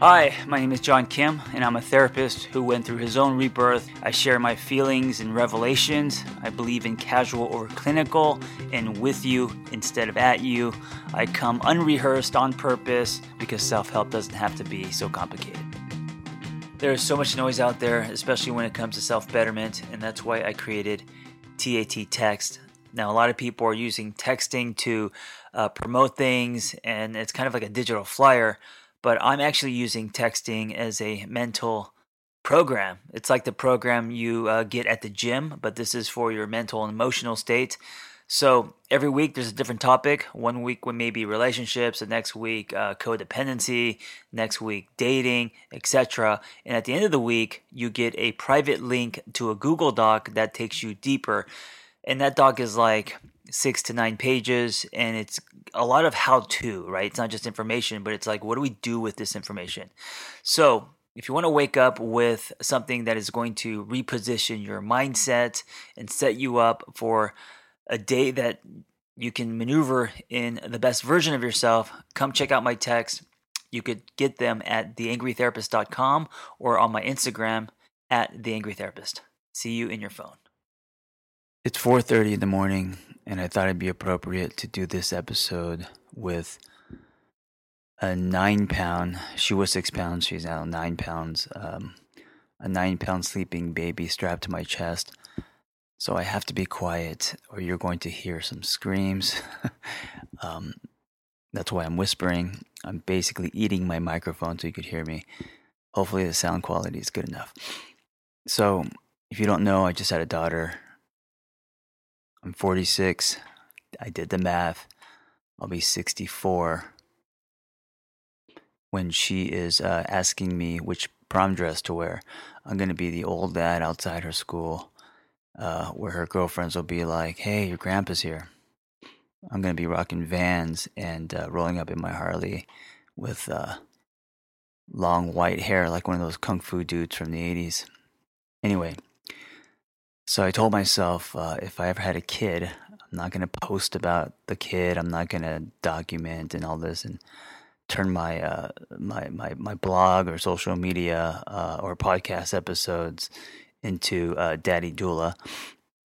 Hi, my name is John Kim, and I'm a therapist who went through his own rebirth. I share my feelings and revelations. I believe in casual over clinical and with you instead of at you. I come unrehearsed on purpose because self help doesn't have to be so complicated. There is so much noise out there, especially when it comes to self betterment, and that's why I created TAT Text. Now, a lot of people are using texting to uh, promote things, and it's kind of like a digital flyer but I'm actually using texting as a mental program. It's like the program you uh, get at the gym, but this is for your mental and emotional state. So every week there's a different topic. One week may maybe relationships, the next week uh, codependency, next week dating, etc. And at the end of the week, you get a private link to a Google Doc that takes you deeper. And that doc is like six to nine pages and it's a lot of how to, right? It's not just information, but it's like, what do we do with this information? So, if you want to wake up with something that is going to reposition your mindset and set you up for a day that you can maneuver in the best version of yourself, come check out my texts. You could get them at theangrytherapist.com or on my Instagram at theangrytherapist. See you in your phone. It's 4:30 in the morning and I thought it'd be appropriate to do this episode with a nine pound, she was six pounds, she's now nine pounds, um, a nine pound sleeping baby strapped to my chest. So I have to be quiet or you're going to hear some screams. um, that's why I'm whispering. I'm basically eating my microphone so you could hear me. Hopefully, the sound quality is good enough. So, if you don't know, I just had a daughter I'm 46. I did the math. I'll be 64 when she is uh, asking me which prom dress to wear. I'm going to be the old dad outside her school uh, where her girlfriends will be like, hey, your grandpa's here. I'm going to be rocking vans and uh, rolling up in my Harley with uh, long white hair like one of those kung fu dudes from the 80s. Anyway, so I told myself uh, if I ever had a kid, I'm not going to post about the kid. I'm not going to document and all this and turn my uh, my, my my blog or social media uh, or podcast episodes into uh, Daddy Doula.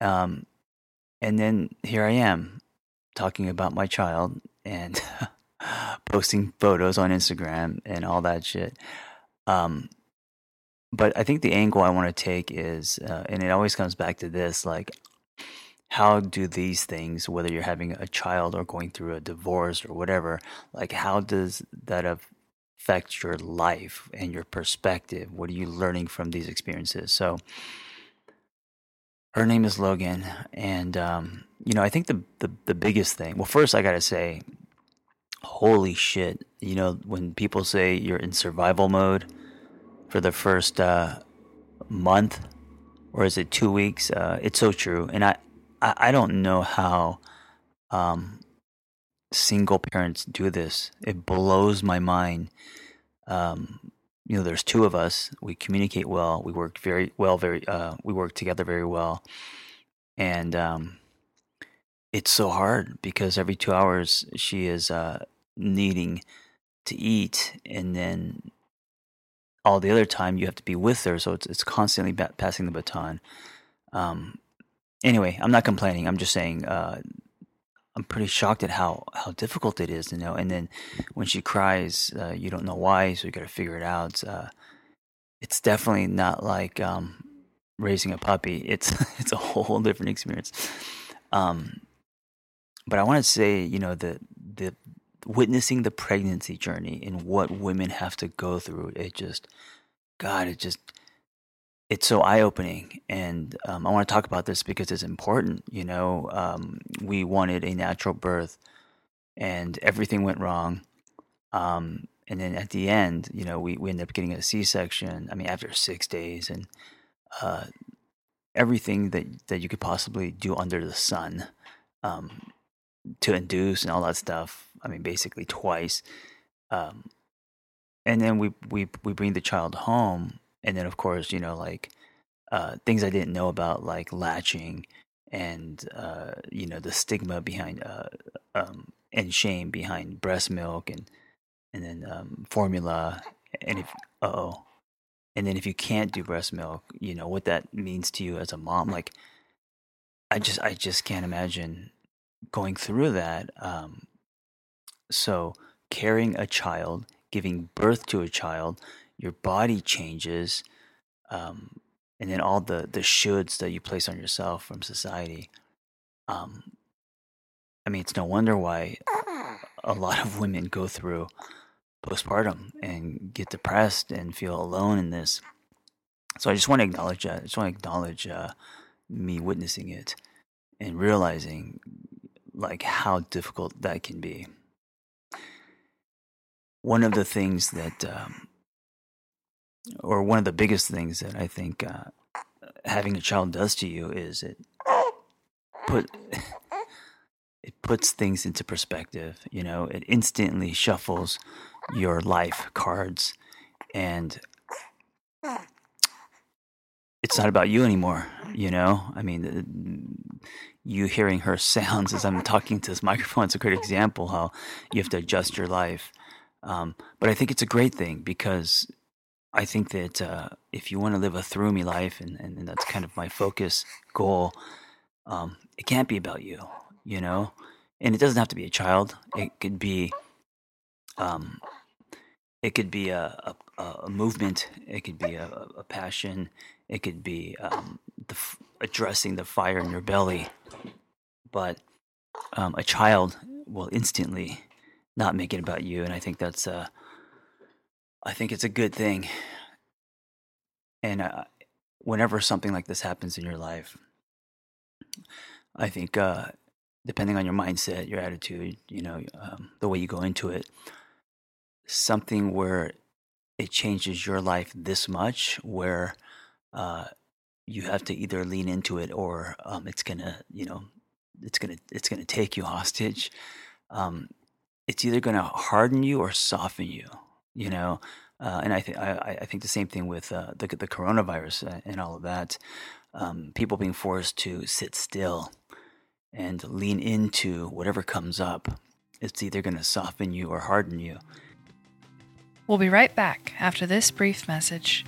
Um, and then here I am talking about my child and posting photos on Instagram and all that shit. Um, but I think the angle I want to take is, uh, and it always comes back to this, like, how do these things, whether you're having a child or going through a divorce or whatever, like, how does that affect your life and your perspective? What are you learning from these experiences? So, her name is Logan, and um, you know, I think the, the the biggest thing. Well, first I gotta say, holy shit! You know, when people say you're in survival mode for the first uh, month, or is it two weeks? Uh, it's so true, and I, I, don't know how um, single parents do this. It blows my mind. Um, you know, there's two of us. We communicate well. We work very well. Very, uh, we work together very well, and um, it's so hard because every two hours she is uh, needing to eat, and then all the other time you have to be with her, so it's it's constantly passing the baton. Um, anyway, I'm not complaining. I'm just saying uh, I'm pretty shocked at how how difficult it is, you know. And then when she cries, uh, you don't know why, so you got to figure it out. Uh, it's definitely not like um, raising a puppy. It's it's a whole different experience. Um, but I want to say, you know, the the witnessing the pregnancy journey and what women have to go through. It just, God, it just, it's so eye opening. And um, I want to talk about this because it's important. You know, um, we wanted a natural birth and everything went wrong. Um, and then at the end, you know, we, we ended up getting a C section. I mean, after six days and uh, everything that, that you could possibly do under the sun um, to induce and all that stuff I mean, basically twice. Um, and then we we we bring the child home, and then of course, you know, like uh, things I didn't know about, like latching, and uh, you know, the stigma behind uh, um, and shame behind breast milk, and and then um, formula, and if oh, and then if you can't do breast milk, you know what that means to you as a mom. Like, I just I just can't imagine going through that. Um, so carrying a child, giving birth to a child, your body changes, um, and then all the the shoulds that you place on yourself from society. Um, I mean, it's no wonder why a lot of women go through postpartum and get depressed and feel alone in this. So I just want to acknowledge that. I just want to acknowledge uh, me witnessing it and realizing like how difficult that can be. One of the things that, um, or one of the biggest things that I think uh, having a child does to you is it put it puts things into perspective. You know, it instantly shuffles your life cards and it's not about you anymore you know i mean you hearing her sounds as i'm talking to this microphone is a great example how you have to adjust your life um, but i think it's a great thing because i think that uh, if you want to live a through me life and, and, and, that's kind of my focus goal um, it can't be about you you know? And it doesn't have to be a child. It could be um, it could be a, a, a movement, it could be a, a passion, it could be um, the, addressing the fire in your belly. But um, a child will instantly not make it about you, and I think that's uh, I think it's a good thing. And uh, whenever something like this happens in your life, I think uh, depending on your mindset, your attitude, you know, um, the way you go into it, something where it changes your life this much, where uh, you have to either lean into it or um, it's gonna, you know, it's gonna it's gonna take you hostage. Um, it's either gonna harden you or soften you. You know, uh, and I think I, I think the same thing with uh, the the coronavirus and all of that. Um, people being forced to sit still and lean into whatever comes up. It's either going to soften you or harden you. We'll be right back after this brief message.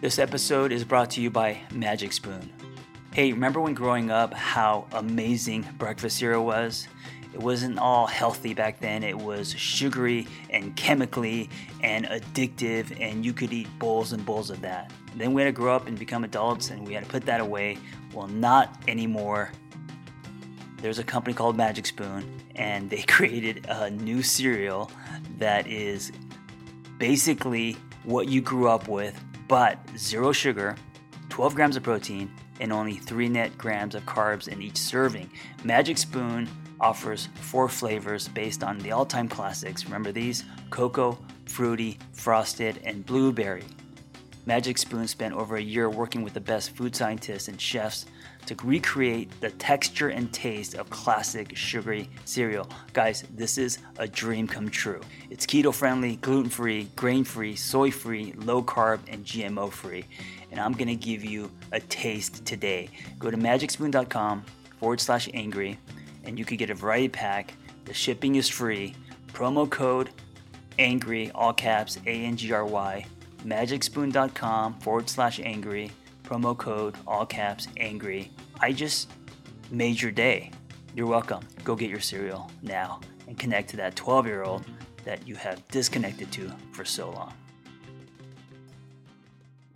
This episode is brought to you by Magic Spoon. Hey, remember when growing up how amazing breakfast cereal was? It wasn't all healthy back then. It was sugary and chemically and addictive, and you could eat bowls and bowls of that. Then we had to grow up and become adults, and we had to put that away. Well, not anymore. There's a company called Magic Spoon, and they created a new cereal that is basically what you grew up with, but zero sugar, 12 grams of protein, and only 3 net grams of carbs in each serving. Magic Spoon offers four flavors based on the all time classics. Remember these? Cocoa, fruity, frosted, and blueberry. Magic Spoon spent over a year working with the best food scientists and chefs to recreate the texture and taste of classic sugary cereal. Guys, this is a dream come true. It's keto friendly, gluten free, grain free, soy free, low carb, and GMO free. And I'm gonna give you a taste today. Go to magicspoon.com forward slash angry, and you can get a variety pack. The shipping is free. Promo code angry, all caps, A N G R Y, magicspoon.com forward slash angry promo code all caps angry. I just made your day. You're welcome. Go get your cereal now and connect to that 12 year old that you have disconnected to for so long.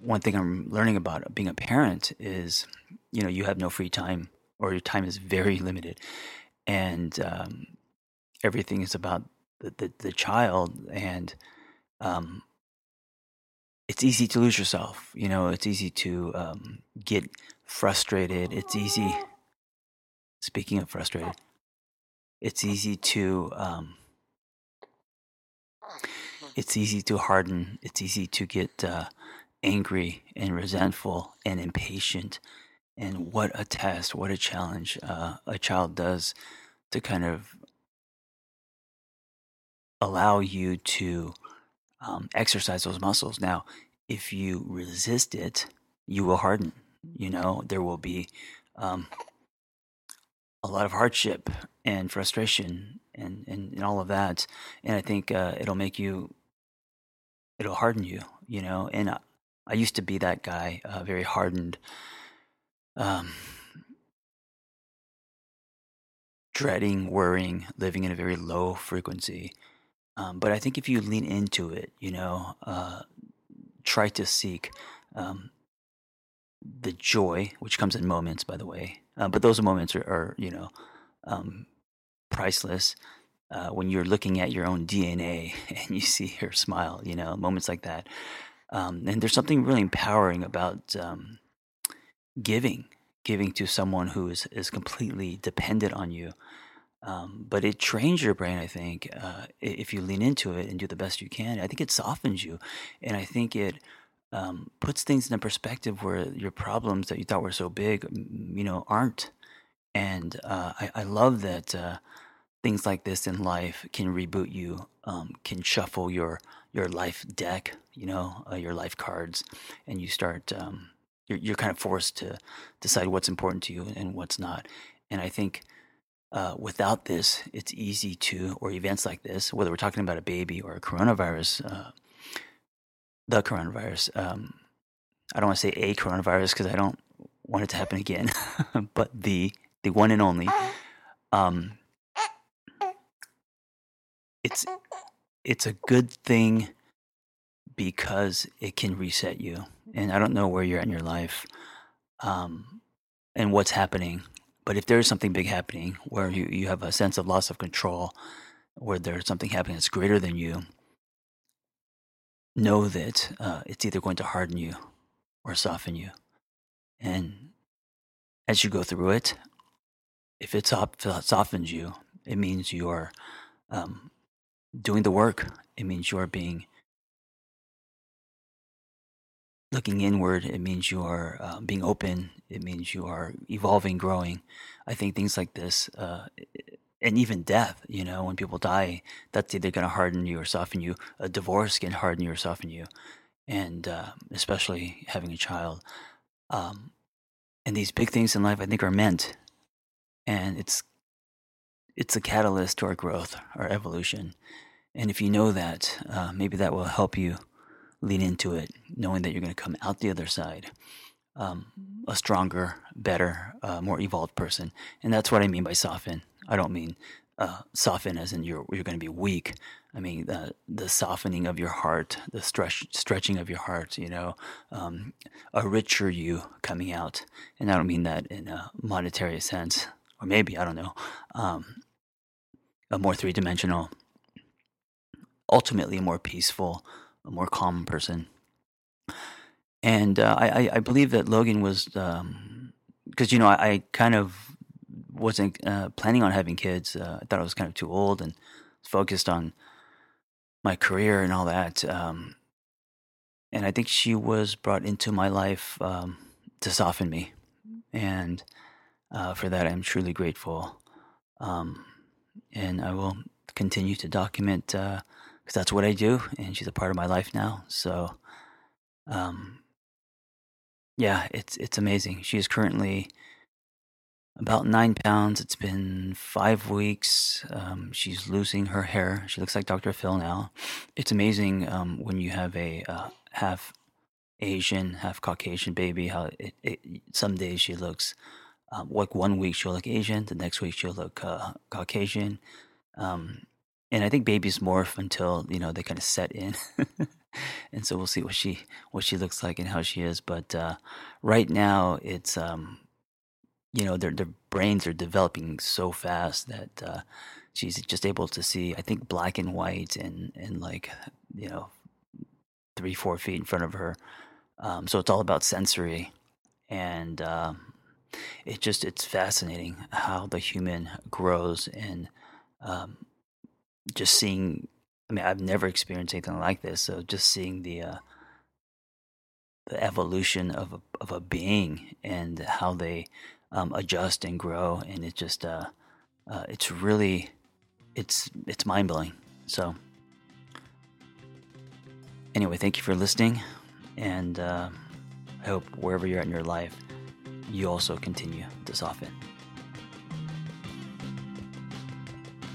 One thing I'm learning about being a parent is, you know, you have no free time or your time is very limited. And um, everything is about the, the, the child. And um, it's easy to lose yourself. You know, it's easy to um, get frustrated. It's easy. Speaking of frustrated, it's easy to um, it's easy to harden. It's easy to get uh, angry and resentful and impatient. And what a test! What a challenge uh, a child does to kind of allow you to um, exercise those muscles. Now, if you resist it, you will harden. You know, there will be um, a lot of hardship and frustration and, and, and all of that. And I think uh, it'll make you it'll harden you, you know. And I, I used to be that guy, uh, very hardened, um, dreading, worrying, living in a very low frequency. Um, but I think if you lean into it, you know, uh, try to seek um, the joy, which comes in moments, by the way. Uh, but those moments are, are you know, um, priceless. Uh, when you're looking at your own DNA and you see her smile, you know, moments like that. Um, and there's something really empowering about um, giving, giving to someone who is, is completely dependent on you. Um, but it trains your brain, I think, uh, if you lean into it and do the best you can. I think it softens you. And I think it um, puts things in a perspective where your problems that you thought were so big, you know, aren't. And uh, I, I, love that uh, things like this in life can reboot you, um, can shuffle your your life deck, you know, uh, your life cards, and you start. Um, you're, you're kind of forced to decide what's important to you and what's not. And I think uh, without this, it's easy to, or events like this, whether we're talking about a baby or a coronavirus, uh, the coronavirus. Um, I don't want to say a coronavirus because I don't want it to happen again, but the the one and only. Um, it's it's a good thing because it can reset you. And I don't know where you're at in your life um, and what's happening, but if there is something big happening where you, you have a sense of loss of control, where there's something happening that's greater than you, know that uh, it's either going to harden you or soften you. And as you go through it, if it softens you, it means you are um, doing the work. It means you are being looking inward. It means you are uh, being open. It means you are evolving, growing. I think things like this, uh, and even death, you know, when people die, that's either going to harden you or soften you. A divorce can harden you or soften you. And uh, especially having a child. Um, and these big things in life, I think, are meant. And it's it's a catalyst to our growth, our evolution. And if you know that, uh, maybe that will help you lean into it, knowing that you're going to come out the other side um, a stronger, better, uh, more evolved person. And that's what I mean by soften. I don't mean uh, soften as in you're you're going to be weak. I mean the the softening of your heart, the stretch stretching of your heart. You know, um, a richer you coming out, and I don't mean that in a monetary sense, or maybe I don't know, um, a more three dimensional, ultimately a more peaceful, a more calm person. And uh, I, I believe that Logan was because um, you know I, I kind of wasn't uh, planning on having kids. Uh, I thought I was kind of too old and focused on my career and all that. Um, and I think she was brought into my life um, to soften me, and uh, for that I'm truly grateful. Um, and I will continue to document because that's what I do, and she's a part of my life now. So, um, yeah, it's it's amazing. She is currently about nine pounds. It's been five weeks. Um, she's losing her hair. She looks like Dr. Phil now. It's amazing um, when you have a uh, half Asian, half Caucasian baby. How it, it some days she looks um, like one week she'll look Asian, the next week she'll look uh, Caucasian. Um, and I think babies morph until you know they kind of set in. and so we'll see what she what she looks like and how she is. But uh, right now, it's um, you know their their brains are developing so fast that uh, she's just able to see I think black and white and and like you know three four feet in front of her. Um, so it's all about sensory, and um, it just it's fascinating how the human grows and um, just seeing. I mean, I've never experienced anything like this. So just seeing the uh, the evolution of a, of a being and how they um, adjust and grow, and it just uh, uh, it's really it's it's mind blowing. So anyway, thank you for listening, and uh, I hope wherever you're at in your life, you also continue to soften.